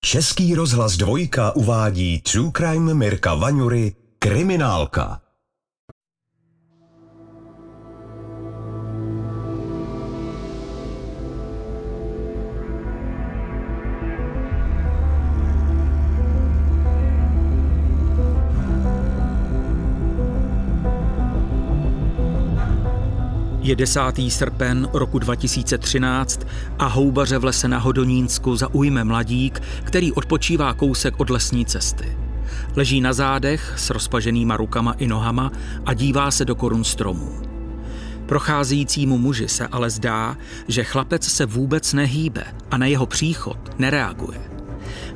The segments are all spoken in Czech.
Český rozhlas dvojka uvádí True Crime Mirka Vaňury Kriminálka. Je 10. srpen roku 2013 a houbaře v lese na Hodonínsku zaujme mladík, který odpočívá kousek od lesní cesty. Leží na zádech s rozpaženýma rukama i nohama a dívá se do korun stromů. Procházejícímu muži se ale zdá, že chlapec se vůbec nehýbe a na jeho příchod nereaguje.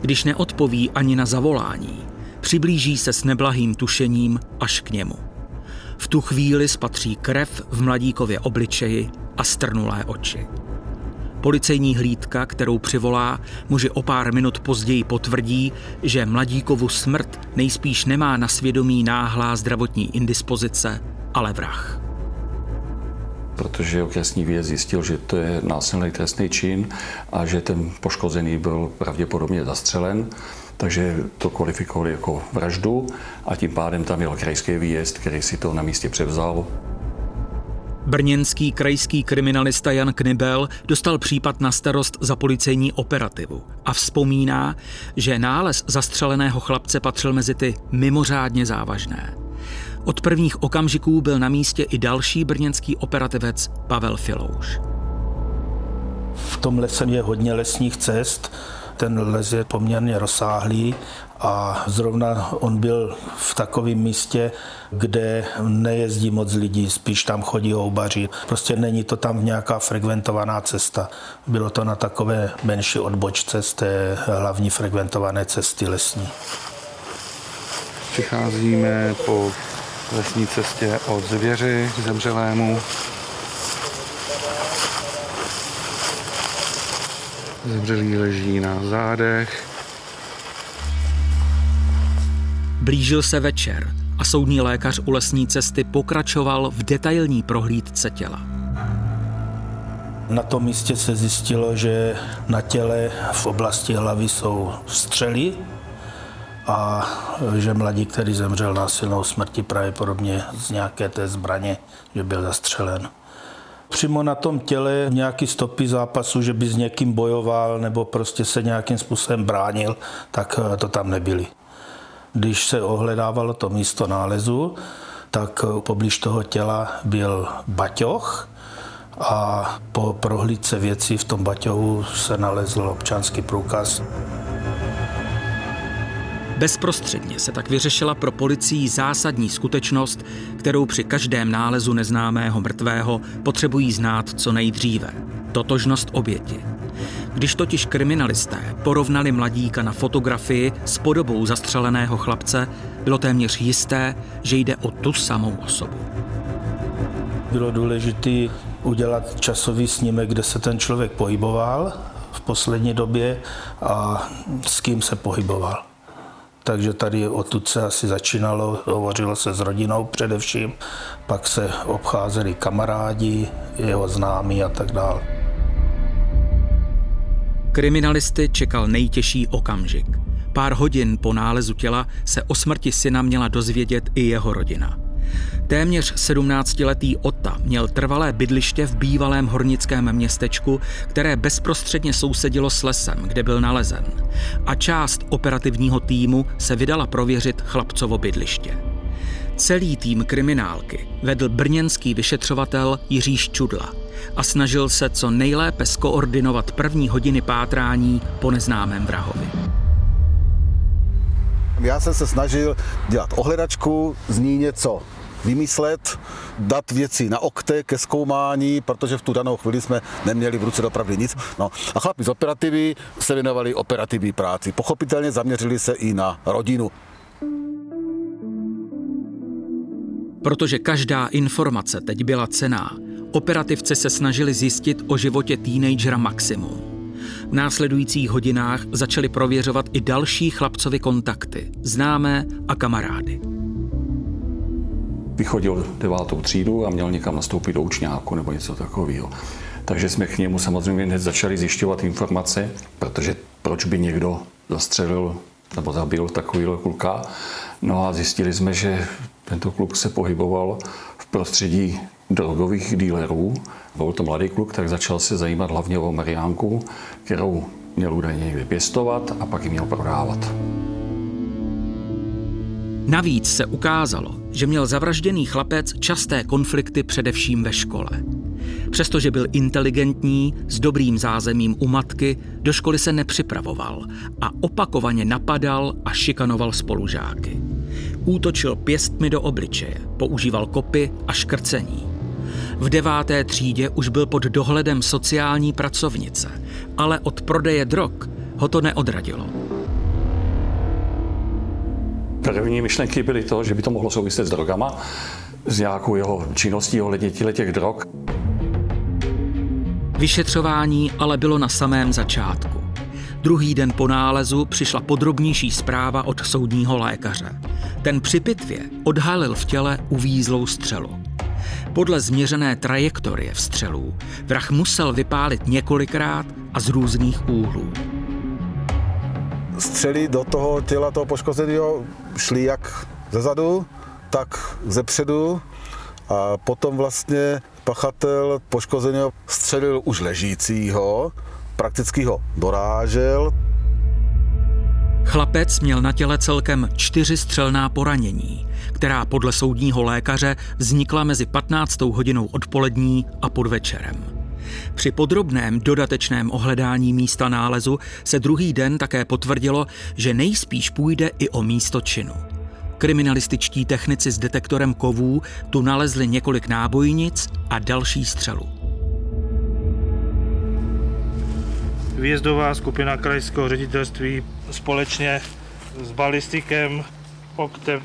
Když neodpoví ani na zavolání, přiblíží se s neblahým tušením až k němu. V tu chvíli spatří krev v mladíkově obličeji a strnulé oči. Policejní hlídka, kterou přivolá, muži o pár minut později potvrdí, že mladíkovu smrt nejspíš nemá na svědomí náhlá zdravotní indispozice, ale vrah. Protože okresní výjezd zjistil, že to je násilný trestný čin a že ten poškozený byl pravděpodobně zastřelen, takže to kvalifikovali jako vraždu a tím pádem tam byl krajský výjezd, který si to na místě převzal. Brněnský krajský kriminalista Jan Knibel dostal případ na starost za policejní operativu a vzpomíná, že nález zastřeleného chlapce patřil mezi ty mimořádně závažné. Od prvních okamžiků byl na místě i další brněnský operativec Pavel Filouš. V tom lese je hodně lesních cest, ten les je poměrně rozsáhlý a zrovna on byl v takovém místě, kde nejezdí moc lidí, spíš tam chodí houbaři. Prostě není to tam nějaká frekventovaná cesta. Bylo to na takové menší odbočce z té hlavní frekventované cesty lesní. Přicházíme po lesní cestě od zvěři zemřelému. Zemřelý leží na zádech. Blížil se večer a soudní lékař u lesní cesty pokračoval v detailní prohlídce těla. Na tom místě se zjistilo, že na těle v oblasti hlavy jsou střely a že mladík, který zemřel násilnou smrti pravděpodobně z nějaké té zbraně, že byl zastřelen. Přímo na tom těle nějaký stopy zápasu, že by s někým bojoval nebo prostě se nějakým způsobem bránil, tak eh, to tam nebyly. Když se ohledávalo to místo nálezu, tak eh, poblíž toho těla byl baťoch a po prohlídce věcí v tom baťohu se nalezl občanský průkaz. Bezprostředně se tak vyřešila pro policii zásadní skutečnost, kterou při každém nálezu neznámého mrtvého potřebují znát co nejdříve. Totožnost oběti. Když totiž kriminalisté porovnali mladíka na fotografii s podobou zastřeleného chlapce, bylo téměř jisté, že jde o tu samou osobu. Bylo důležité udělat časový snímek, kde se ten člověk pohyboval v poslední době a s kým se pohyboval. Takže tady odtud se asi začínalo, hovořilo se s rodinou především, pak se obcházeli kamarádi, jeho známí a tak dále. Kriminalisty čekal nejtěžší okamžik. Pár hodin po nálezu těla se o smrti syna měla dozvědět i jeho rodina. Téměř 17-letý Ota měl trvalé bydliště v bývalém hornickém městečku, které bezprostředně sousedilo s lesem, kde byl nalezen. A část operativního týmu se vydala prověřit chlapcovo bydliště. Celý tým kriminálky vedl brněnský vyšetřovatel Jiří Ščudla a snažil se co nejlépe skoordinovat první hodiny pátrání po neznámém vrahovi. Já jsem se snažil dělat ohledačku, z ní něco vymyslet, dát věci na okte ke zkoumání, protože v tu danou chvíli jsme neměli v ruce dopravdy nic. No. A chlapi z operativy se věnovali operativní práci. Pochopitelně zaměřili se i na rodinu. Protože každá informace teď byla cená, operativci se snažili zjistit o životě teenagera maximum. V následujících hodinách začali prověřovat i další chlapcovi kontakty, známé a kamarády vychodil devátou třídu a měl někam nastoupit do učňáku nebo něco takového. Takže jsme k němu samozřejmě hned začali zjišťovat informace, protože proč by někdo zastřelil nebo zabil takovýhle kluka. No a zjistili jsme, že tento kluk se pohyboval v prostředí drogových dílerů. Byl to mladý kluk, tak začal se zajímat hlavně o Mariánku, kterou měl údajně někdy pěstovat a pak ji měl prodávat. Navíc se ukázalo, že měl zavražděný chlapec časté konflikty především ve škole. Přestože byl inteligentní, s dobrým zázemím u matky, do školy se nepřipravoval a opakovaně napadal a šikanoval spolužáky. Útočil pěstmi do obličeje, používal kopy a škrcení. V deváté třídě už byl pod dohledem sociální pracovnice, ale od prodeje drog ho to neodradilo. První myšlenky byly to, že by to mohlo souviset s drogama, s nějakou jeho činností ohledně těch drog. Vyšetřování ale bylo na samém začátku. Druhý den po nálezu přišla podrobnější zpráva od soudního lékaře. Ten při pitvě odhalil v těle uvízlou střelu. Podle změřené trajektorie vstřelů vrah musel vypálit několikrát a z různých úhlů. Střely do toho těla toho poškozeného šly jak ze zadu, tak ze předu a potom vlastně pachatel poškozeného střelil už ležícího, prakticky ho dorážel. Chlapec měl na těle celkem čtyři střelná poranění, která podle soudního lékaře vznikla mezi 15. hodinou odpolední a podvečerem. Při podrobném dodatečném ohledání místa nálezu se druhý den také potvrdilo, že nejspíš půjde i o místo činu. Kriminalističtí technici s detektorem kovů tu nalezli několik nábojnic a další střelu. Výjezdová skupina krajského ředitelství společně s balistikem oktem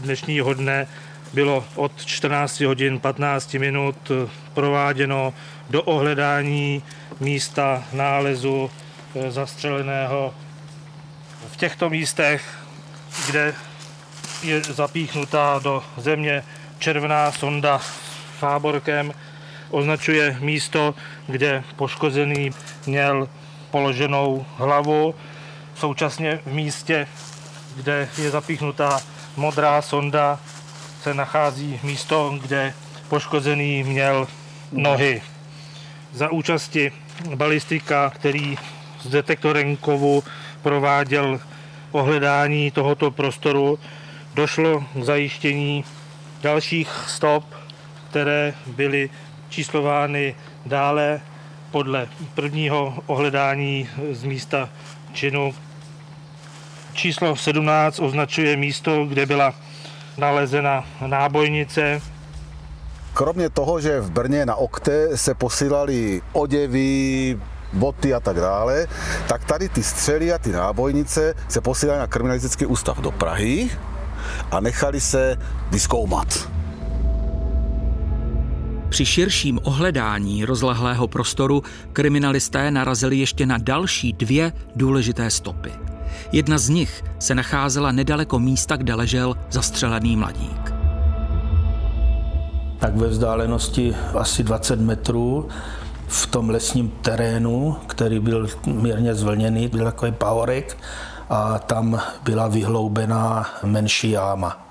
dnešního dne bylo od 14 hodin 15 minut prováděno do ohledání místa nálezu eh, zastřeleného v těchto místech, kde je zapíchnutá do země červená sonda s fáborkem, označuje místo, kde poškozený měl položenou hlavu. Současně v místě, kde je zapíchnutá modrá sonda, se nachází místo, kde poškozený měl nohy. Za účasti balistika, který s detektorem kovu prováděl ohledání tohoto prostoru, došlo k zajištění dalších stop, které byly číslovány dále podle prvního ohledání z místa činu. Číslo 17 označuje místo, kde byla nalezena nábojnice. Kromě toho, že v Brně na Okte se posílali oděvy, boty a tak dále, tak tady ty střely a ty nábojnice se posílali na kriminalistický ústav do Prahy a nechali se vyskoumat. Při širším ohledání rozlehlého prostoru kriminalisté narazili ještě na další dvě důležité stopy. Jedna z nich se nacházela nedaleko místa, kde ležel zastřelený mladík. Tak ve vzdálenosti asi 20 metrů v tom lesním terénu, který byl mírně zvlněný, byl takový pahorek a tam byla vyhloubená menší jáma.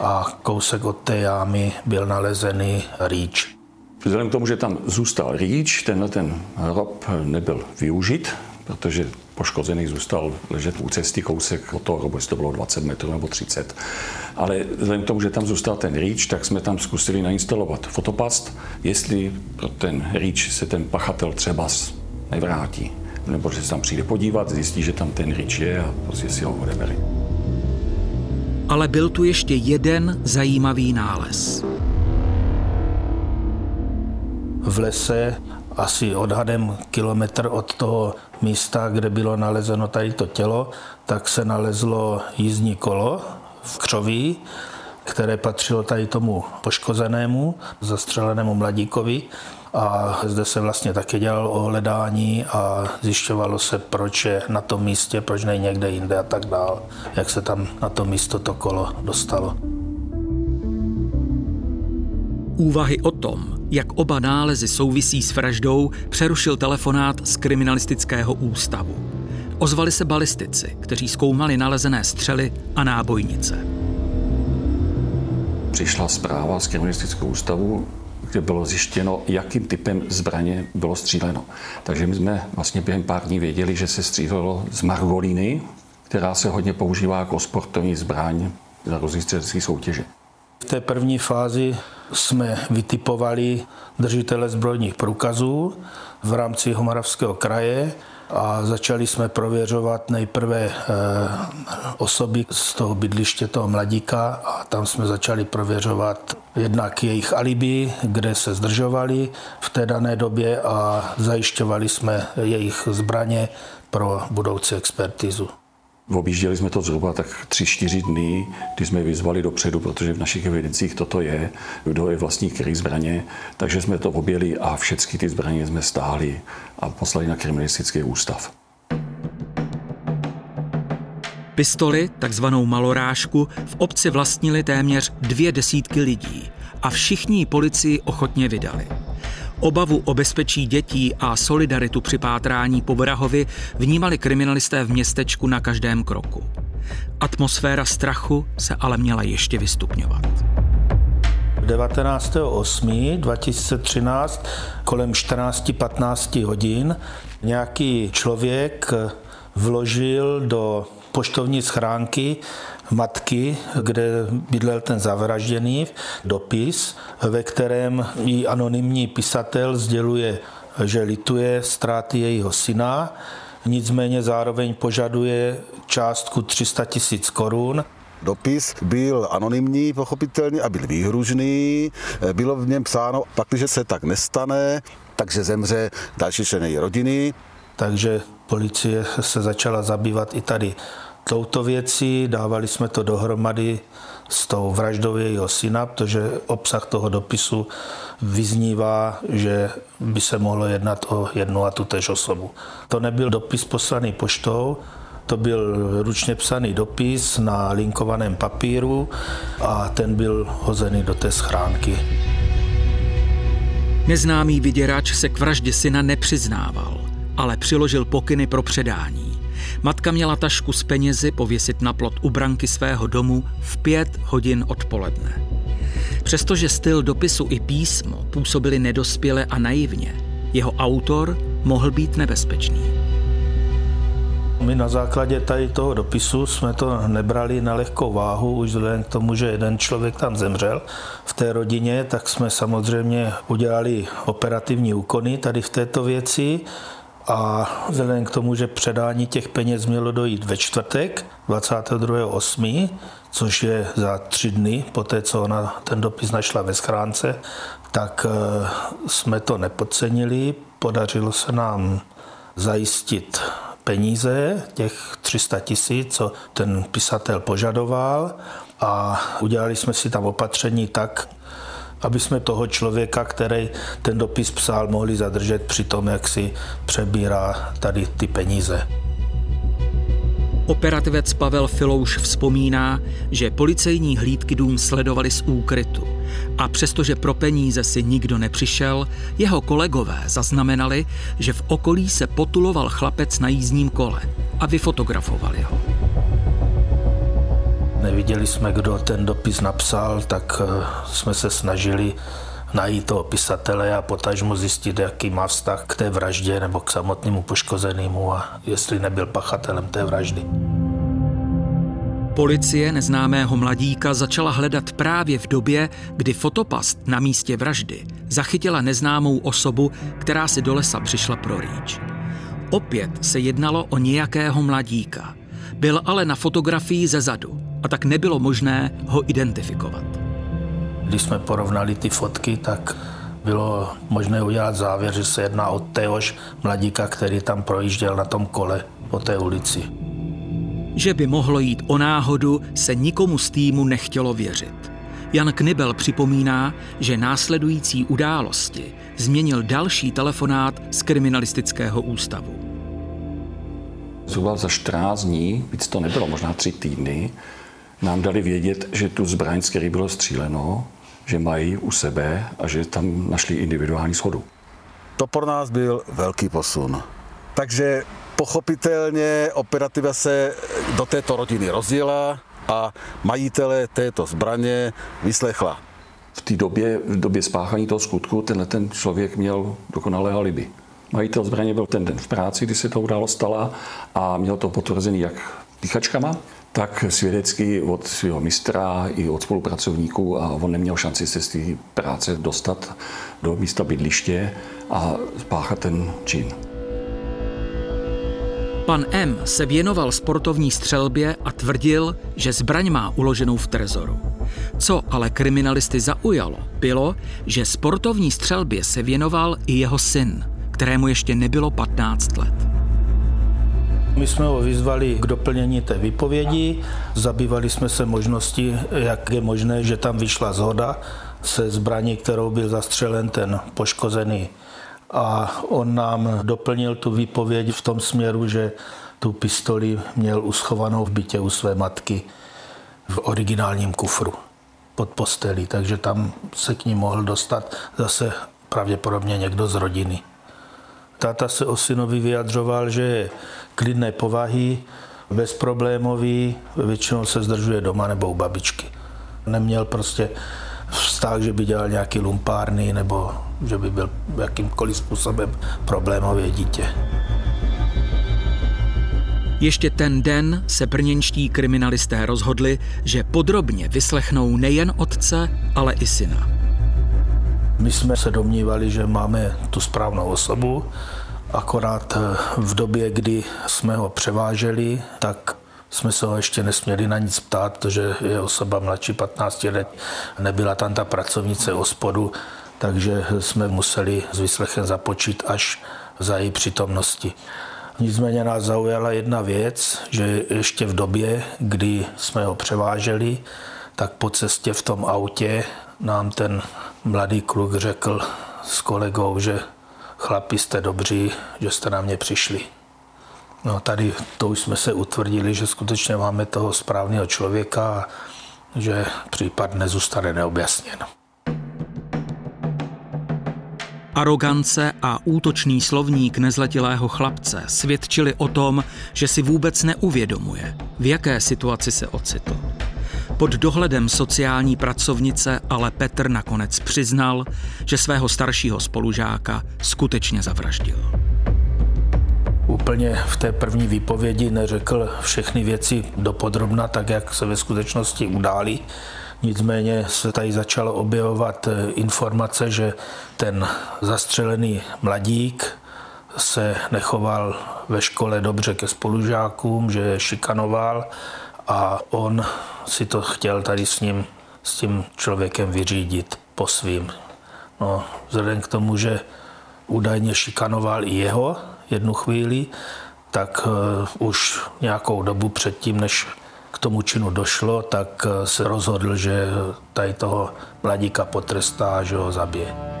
A kousek od té jámy byl nalezený rýč. Vzhledem k tomu, že tam zůstal rýč, tenhle ten hrob nebyl využit, protože poškozený zůstal ležet u cesty kousek od toho hrobu, jestli to bylo 20 metrů nebo 30. Ale vzhledem k tomu, že tam zůstal ten rýč, tak jsme tam zkusili nainstalovat fotopast, jestli pro ten rýč se ten pachatel třeba nevrátí. Nebo že se tam přijde podívat, zjistí, že tam ten rýč je a prostě si ho odebere. Ale byl tu ještě jeden zajímavý nález. V lese asi odhadem kilometr od toho místa, kde bylo nalezeno tady to tělo, tak se nalezlo jízdní kolo v křoví, které patřilo tady tomu poškozenému, zastřelenému mladíkovi. A zde se vlastně také dělalo ohledání a zjišťovalo se, proč je na tom místě, proč nej někde jinde a tak dál, jak se tam na to místo to kolo dostalo. Úvahy o tom, jak oba nálezy souvisí s vraždou, přerušil telefonát z kriminalistického ústavu. Ozvali se balistici, kteří zkoumali nalezené střely a nábojnice. Přišla zpráva z kriminalistického ústavu, kde bylo zjištěno, jakým typem zbraně bylo stříleno. Takže my jsme vlastně během pár dní věděli, že se střílelo z margolíny, která se hodně používá jako sportovní zbraň na různých soutěže. V té první fázi jsme vytipovali držitele zbrojních průkazů v rámci Homoravského kraje a začali jsme prověřovat nejprve eh, osoby z toho bydliště toho mladíka a tam jsme začali prověřovat jednak jejich alibi, kde se zdržovali v té dané době a zajišťovali jsme jejich zbraně pro budoucí expertizu. Objížděli jsme to zhruba tak tři, čtyři dny, kdy jsme vyzvali dopředu, protože v našich evidencích toto je, kdo je vlastní který zbraně, takže jsme to objeli a všechny ty zbraně jsme stáhli a poslali na kriminalistický ústav. Pistoli, takzvanou malorážku, v obci vlastnili téměř dvě desítky lidí a všichni policii ochotně vydali. Obavu o bezpečí dětí a solidaritu při pátrání po Vrahovi vnímali kriminalisté v městečku na každém kroku. Atmosféra strachu se ale měla ještě vystupňovat. 19.8.2013 kolem 14-15 hodin nějaký člověk vložil do poštovní schránky matky, kde bydlel ten zavražděný, dopis, ve kterém jí anonymní pisatel sděluje, že lituje ztráty jejího syna, nicméně zároveň požaduje částku 300 tisíc korun. Dopis byl anonymní, pochopitelně, a byl výhružný. Bylo v něm psáno, pakliže se tak nestane, takže zemře další člen její rodiny. Takže policie se začala zabývat i tady touto věcí, dávali jsme to dohromady s tou vraždou jejího syna, protože obsah toho dopisu vyznívá, že by se mohlo jednat o jednu a tu tež osobu. To nebyl dopis poslaný poštou, to byl ručně psaný dopis na linkovaném papíru a ten byl hozený do té schránky. Neznámý vyděrač se k vraždě syna nepřiznával, ale přiložil pokyny pro předání. Matka měla tašku s penězi pověsit na plot u branky svého domu v pět hodin odpoledne. Přestože styl dopisu i písmo působili nedospěle a naivně, jeho autor mohl být nebezpečný. My na základě tady toho dopisu jsme to nebrali na lehkou váhu, už vzhledem k tomu, že jeden člověk tam zemřel v té rodině, tak jsme samozřejmě udělali operativní úkony tady v této věci a vzhledem k tomu, že předání těch peněz mělo dojít ve čtvrtek 22.8., což je za tři dny po té, co ona ten dopis našla ve schránce, tak eh, jsme to nepodcenili. Podařilo se nám zajistit peníze, těch 300 tisíc, co ten pisatel požadoval a udělali jsme si tam opatření tak, aby jsme toho člověka, který ten dopis psal, mohli zadržet při tom, jak si přebírá tady ty peníze. Operativec Pavel Filouš vzpomíná, že policejní hlídky dům sledovali z úkrytu a přestože pro peníze si nikdo nepřišel, jeho kolegové zaznamenali, že v okolí se potuloval chlapec na jízdním kole a vyfotografovali ho. Neviděli jsme, kdo ten dopis napsal, tak eh, jsme se snažili najít toho pisatele a potažmo zjistit, jaký má vztah k té vraždě nebo k samotnému poškozenému a jestli nebyl pachatelem té vraždy. Policie neznámého mladíka začala hledat právě v době, kdy fotopast na místě vraždy zachytila neznámou osobu, která si do lesa přišla pro rýč. Opět se jednalo o nějakého mladíka. Byl ale na fotografii ze zadu a tak nebylo možné ho identifikovat. Když jsme porovnali ty fotky, tak bylo možné udělat závěr, že se jedná o téhož mladíka, který tam projížděl na tom kole po té ulici. Že by mohlo jít o náhodu, se nikomu z týmu nechtělo věřit. Jan Knibel připomíná, že následující události změnil další telefonát z kriminalistického ústavu. Zhruba za 14 dní, víc to nebylo, možná tři týdny, nám dali vědět, že tu zbraň, z které bylo stříleno, že mají u sebe a že tam našli individuální schodu. To pro nás byl velký posun. Takže Pochopitelně operativa se do této rodiny rozjela a majitele této zbraně vyslechla. V té době, v době spáchání toho skutku, tenhle ten člověk měl dokonalé alibi. Majitel zbraně byl ten den v práci, kdy se to událo stala a měl to potvrzený jak píchačkama, tak svědecky od svého mistra i od spolupracovníků a on neměl šanci se z té práce dostat do místa bydliště a spáchat ten čin. Pan M. se věnoval sportovní střelbě a tvrdil, že zbraň má uloženou v trezoru. Co ale kriminalisty zaujalo, bylo, že sportovní střelbě se věnoval i jeho syn, kterému ještě nebylo 15 let. My jsme ho vyzvali k doplnění té výpovědi, zabývali jsme se možností, jak je možné, že tam vyšla zhoda se zbraní, kterou byl zastřelen ten poškozený. A on nám doplnil tu výpověď v tom směru, že tu pistoli měl uschovanou v bytě u své matky v originálním kufru pod postelí, takže tam se k ní mohl dostat zase pravděpodobně někdo z rodiny. Táta se o synovi vyjadřoval, že je klidné povahy, bezproblémový, většinou se zdržuje doma nebo u babičky. Neměl prostě vztah, že by dělal nějaký lumpárny nebo že by byl jakýmkoliv způsobem problémové dítě. Ještě ten den se brněnští kriminalisté rozhodli, že podrobně vyslechnou nejen otce, ale i syna. My jsme se domnívali, že máme tu správnou osobu, akorát eh, v době, kdy jsme ho převáželi, tak jsme se ho ještě nesměli na nic ptát, protože je osoba mladší 15 let, nebyla tam ta pracovnice spodu, takže jsme museli s výslechem započít až za její přítomnosti. Nicméně nás zaujala jedna věc, že ještě v době, kdy jsme ho převáželi, tak po cestě v tom autě nám ten mladý kluk řekl s kolegou, že chlapi jste dobří, že jste na mě přišli. No tady to už jsme se utvrdili, že skutečně máme toho správného člověka a že případ nezůstane neobjasněn. Arogance a útočný slovník nezletilého chlapce svědčili o tom, že si vůbec neuvědomuje, v jaké situaci se ocitl. Pod dohledem sociální pracovnice ale Petr nakonec přiznal, že svého staršího spolužáka skutečně zavraždil. Úplně v té první výpovědi neřekl všechny věci dopodrobna, tak jak se ve skutečnosti udály. Nicméně se tady začalo objevovat eh, informace, že ten zastřelený mladík se nechoval ve škole dobře ke spolužákům, že je šikanoval a on si to chtěl tady s ním, s tím člověkem vyřídit po svým. No, vzhledem k tomu, že údajně šikanoval i jeho jednu chvíli, tak uh, už nějakou dobu předtím, než k tomu činu došlo, tak uh, se rozhodl, že tady toho mladíka potrestá, že ho zabije.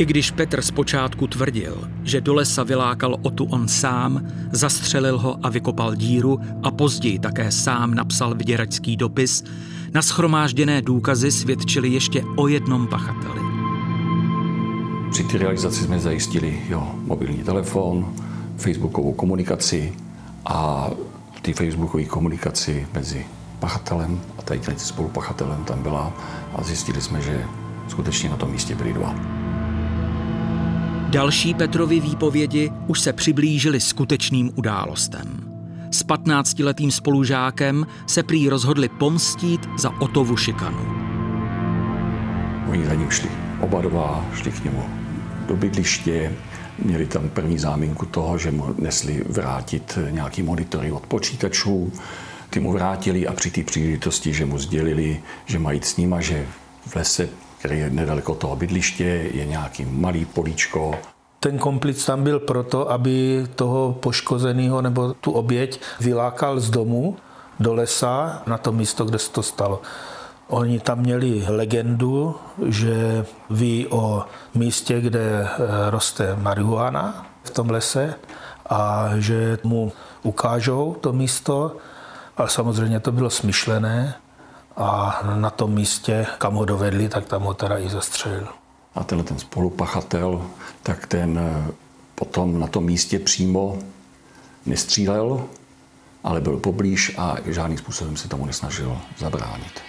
I když Petr zpočátku tvrdil, že do lesa vylákal Otu on sám, zastřelil ho a vykopal díru a později také sám napsal vyděračský dopis, na schromážděné důkazy svědčili ještě o jednom pachateli. Při té realizaci jsme zajistili jo, mobilní telefon, facebookovou komunikaci a v té facebookové komunikaci mezi pachatelem a tady spolupachatelem tam byla a zjistili jsme, že skutečně na tom místě byli dva. Další Petrovy výpovědi už se přiblížily skutečným událostem. S 15-letým spolužákem se prý rozhodli pomstít za Otovu šikanu. Oni za ním šli oba dva, šli k němu do bydliště, měli tam první záminku toho, že mu nesli vrátit nějaký monitory od počítačů. Ty mu vrátili a při té příležitosti, že mu sdělili, že mají s ním a že v lese který je nedaleko toho bydliště, je nějaký malý políčko. Ten komplic tam byl proto, aby toho poškozeného nebo tu oběť vylákal z domu do lesa na to místo, kde se to stalo. Oni tam měli legendu, že ví o místě, kde eh, roste marihuana v tom lese a že mu ukážou to místo, ale samozřejmě to bylo smyšlené a na tom místě, kam ho dovedli, tak tam ho teda i zastřelil. A tenhle ten spolupachatel, tak ten eh, potom na tom místě přímo nestřílel, ale byl poblíž a žádným způsobem se tomu nesnažil zabránit.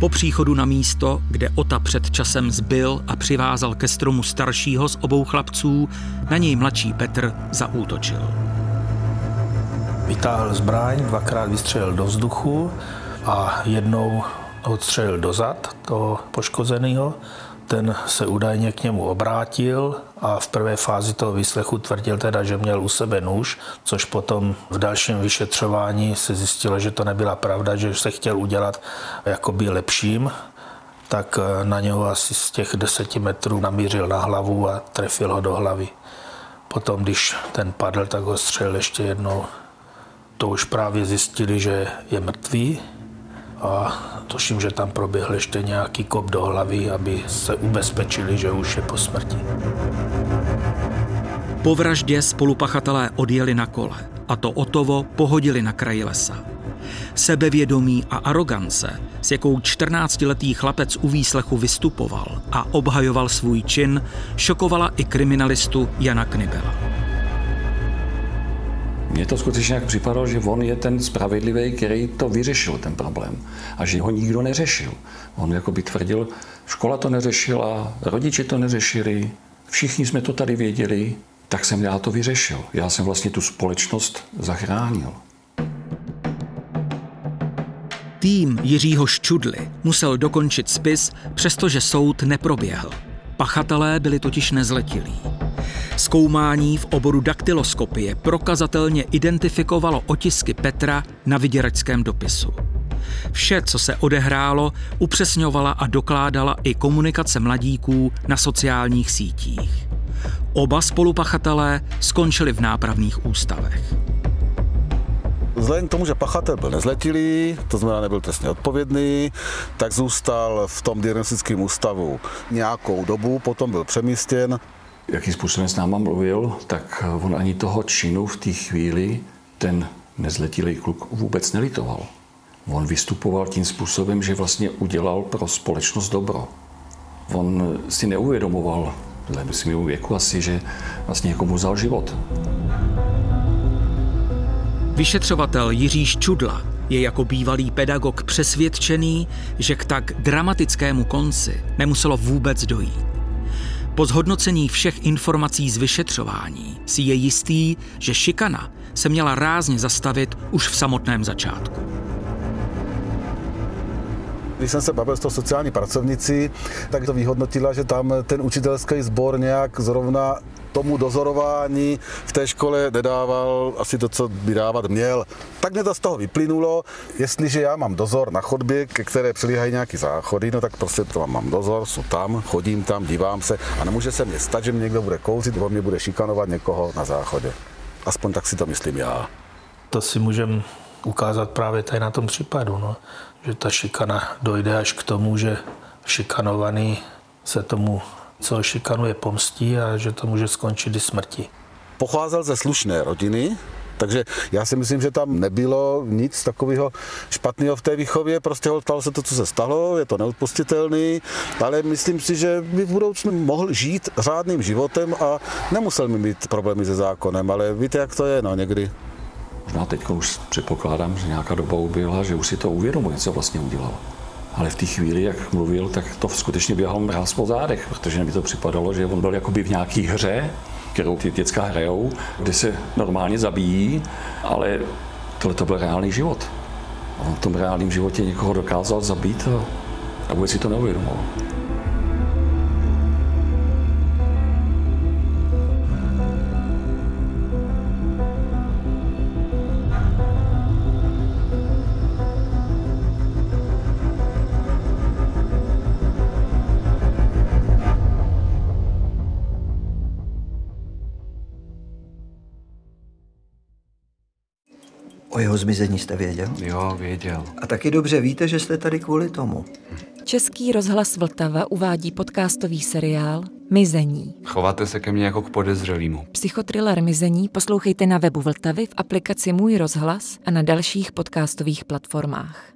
Po příchodu na místo, kde Ota před časem zbyl a přivázal ke stromu staršího z obou chlapců, na něj mladší Petr zaútočil. Vytáhl zbraň, dvakrát vystřelil do vzduchu a jednou odstřelil dozad toho poškozeného ten se údajně k němu obrátil a v prvé fázi toho výslechu tvrdil teda, že měl u sebe nůž, což potom v dalším vyšetřování se zjistilo, že to nebyla pravda, že se chtěl udělat jakoby lepším, tak eh, na něho asi z těch deseti metrů namířil na hlavu a trefil ho do hlavy. Potom, když ten padl, tak ho střelil ještě jednou. To už právě zjistili, že je mrtvý, a tuším, že tam proběhl ještě nějaký kop do hlavy, aby se ubezpečili, že už je po smrti. Po vraždě spolupachatelé odjeli na kole a to Otovo pohodili na kraji lesa. Sebevědomí a arogance, s jakou 14-letý chlapec u výslechu vystupoval a obhajoval svůj čin, šokovala i kriminalistu Jana Knibela. Mně to skutečně jak připadalo, že on je ten spravedlivý, který to vyřešil, ten problém. A že ho nikdo neřešil. On jako by tvrdil, škola to neřešila, rodiče to neřešili, všichni jsme to tady věděli, tak jsem já to vyřešil. Já jsem vlastně tu společnost zachránil. Tým Jiřího Ščudly musel dokončit spis, přestože soud neproběhl. Pachatelé byli totiž nezletilí. Zkoumání v oboru daktyloskopie prokazatelně identifikovalo otisky Petra na vyděračském dopisu. Vše, co se odehrálo, upřesňovala a dokládala i komunikace mladíků na sociálních sítích. Oba spolupachatelé skončili v nápravných ústavech. Vzhledem k tomu, že pachatel byl nezletilý, to znamená nebyl trestně odpovědný, tak zůstal v tom diagnostickém ústavu nějakou dobu, potom byl přemístěn jakým způsobem s náma mluvil, tak on ani toho činu v té chvíli ten nezletilý kluk vůbec nelitoval. On vystupoval tím způsobem, že vlastně udělal pro společnost dobro. On si neuvědomoval, dle svého věku asi, že vlastně někomu vzal život. Vyšetřovatel Jiří Ščudla je jako bývalý pedagog přesvědčený, že k tak dramatickému konci nemuselo vůbec dojít. Po zhodnocení všech informací z vyšetřování si je jistý, že šikana se měla rázně zastavit už v samotném začátku. Když jsem se bavil s tou sociální pracovnicí, tak to vyhodnotila, že tam ten učitelský sbor nějak zrovna tomu dozorování v té škole nedával asi to, co by dávat měl. Tak mě to z toho vyplynulo, jestliže já mám dozor na chodbě, ke které přilíhají nějaký záchody, no tak prostě to mám dozor, jsou tam, chodím tam, dívám se a nemůže se mě stát, že mě někdo bude kouřit nebo mě bude šikanovat někoho na záchodě. Aspoň tak si to myslím já. To si můžeme ukázat právě tady na tom případu, no. že ta šikana dojde až k tomu, že šikanovaný se tomu co šikanuje pomstí a že to může skončit i smrti. Pocházel ze slušné rodiny, takže já si myslím, že tam nebylo nic takového špatného v té výchově, prostě stalo se to, co se stalo, je to neodpustitelný, ale myslím si, že by v budoucnu mohl žít řádným životem a nemusel mi mít problémy se zákonem, ale víte, jak to je, no někdy. Možná teď už předpokládám, že nějaká doba uběhla, že už si to uvědomuje, co vlastně udělal. Ale v té chvíli, jak mluvil, tak to skutečně běhal mráz po zádech, protože mi to připadalo, že on byl jakoby v nějaké hře, kterou ty děcka hrajou, kde se normálně zabíjí, ale tohle to byl reálný život. On v tom reálném životě někoho dokázal zabít a, a vůbec si to neuvědomoval. Jeho zmizení jste věděl? Jo, věděl. A taky dobře víte, že jste tady kvůli tomu. Český rozhlas Vltava uvádí podcastový seriál Mizení. Chováte se ke mně jako k podezřelýmu. Psychotriller Mizení poslouchejte na webu Vltavy v aplikaci Můj rozhlas a na dalších podcastových platformách.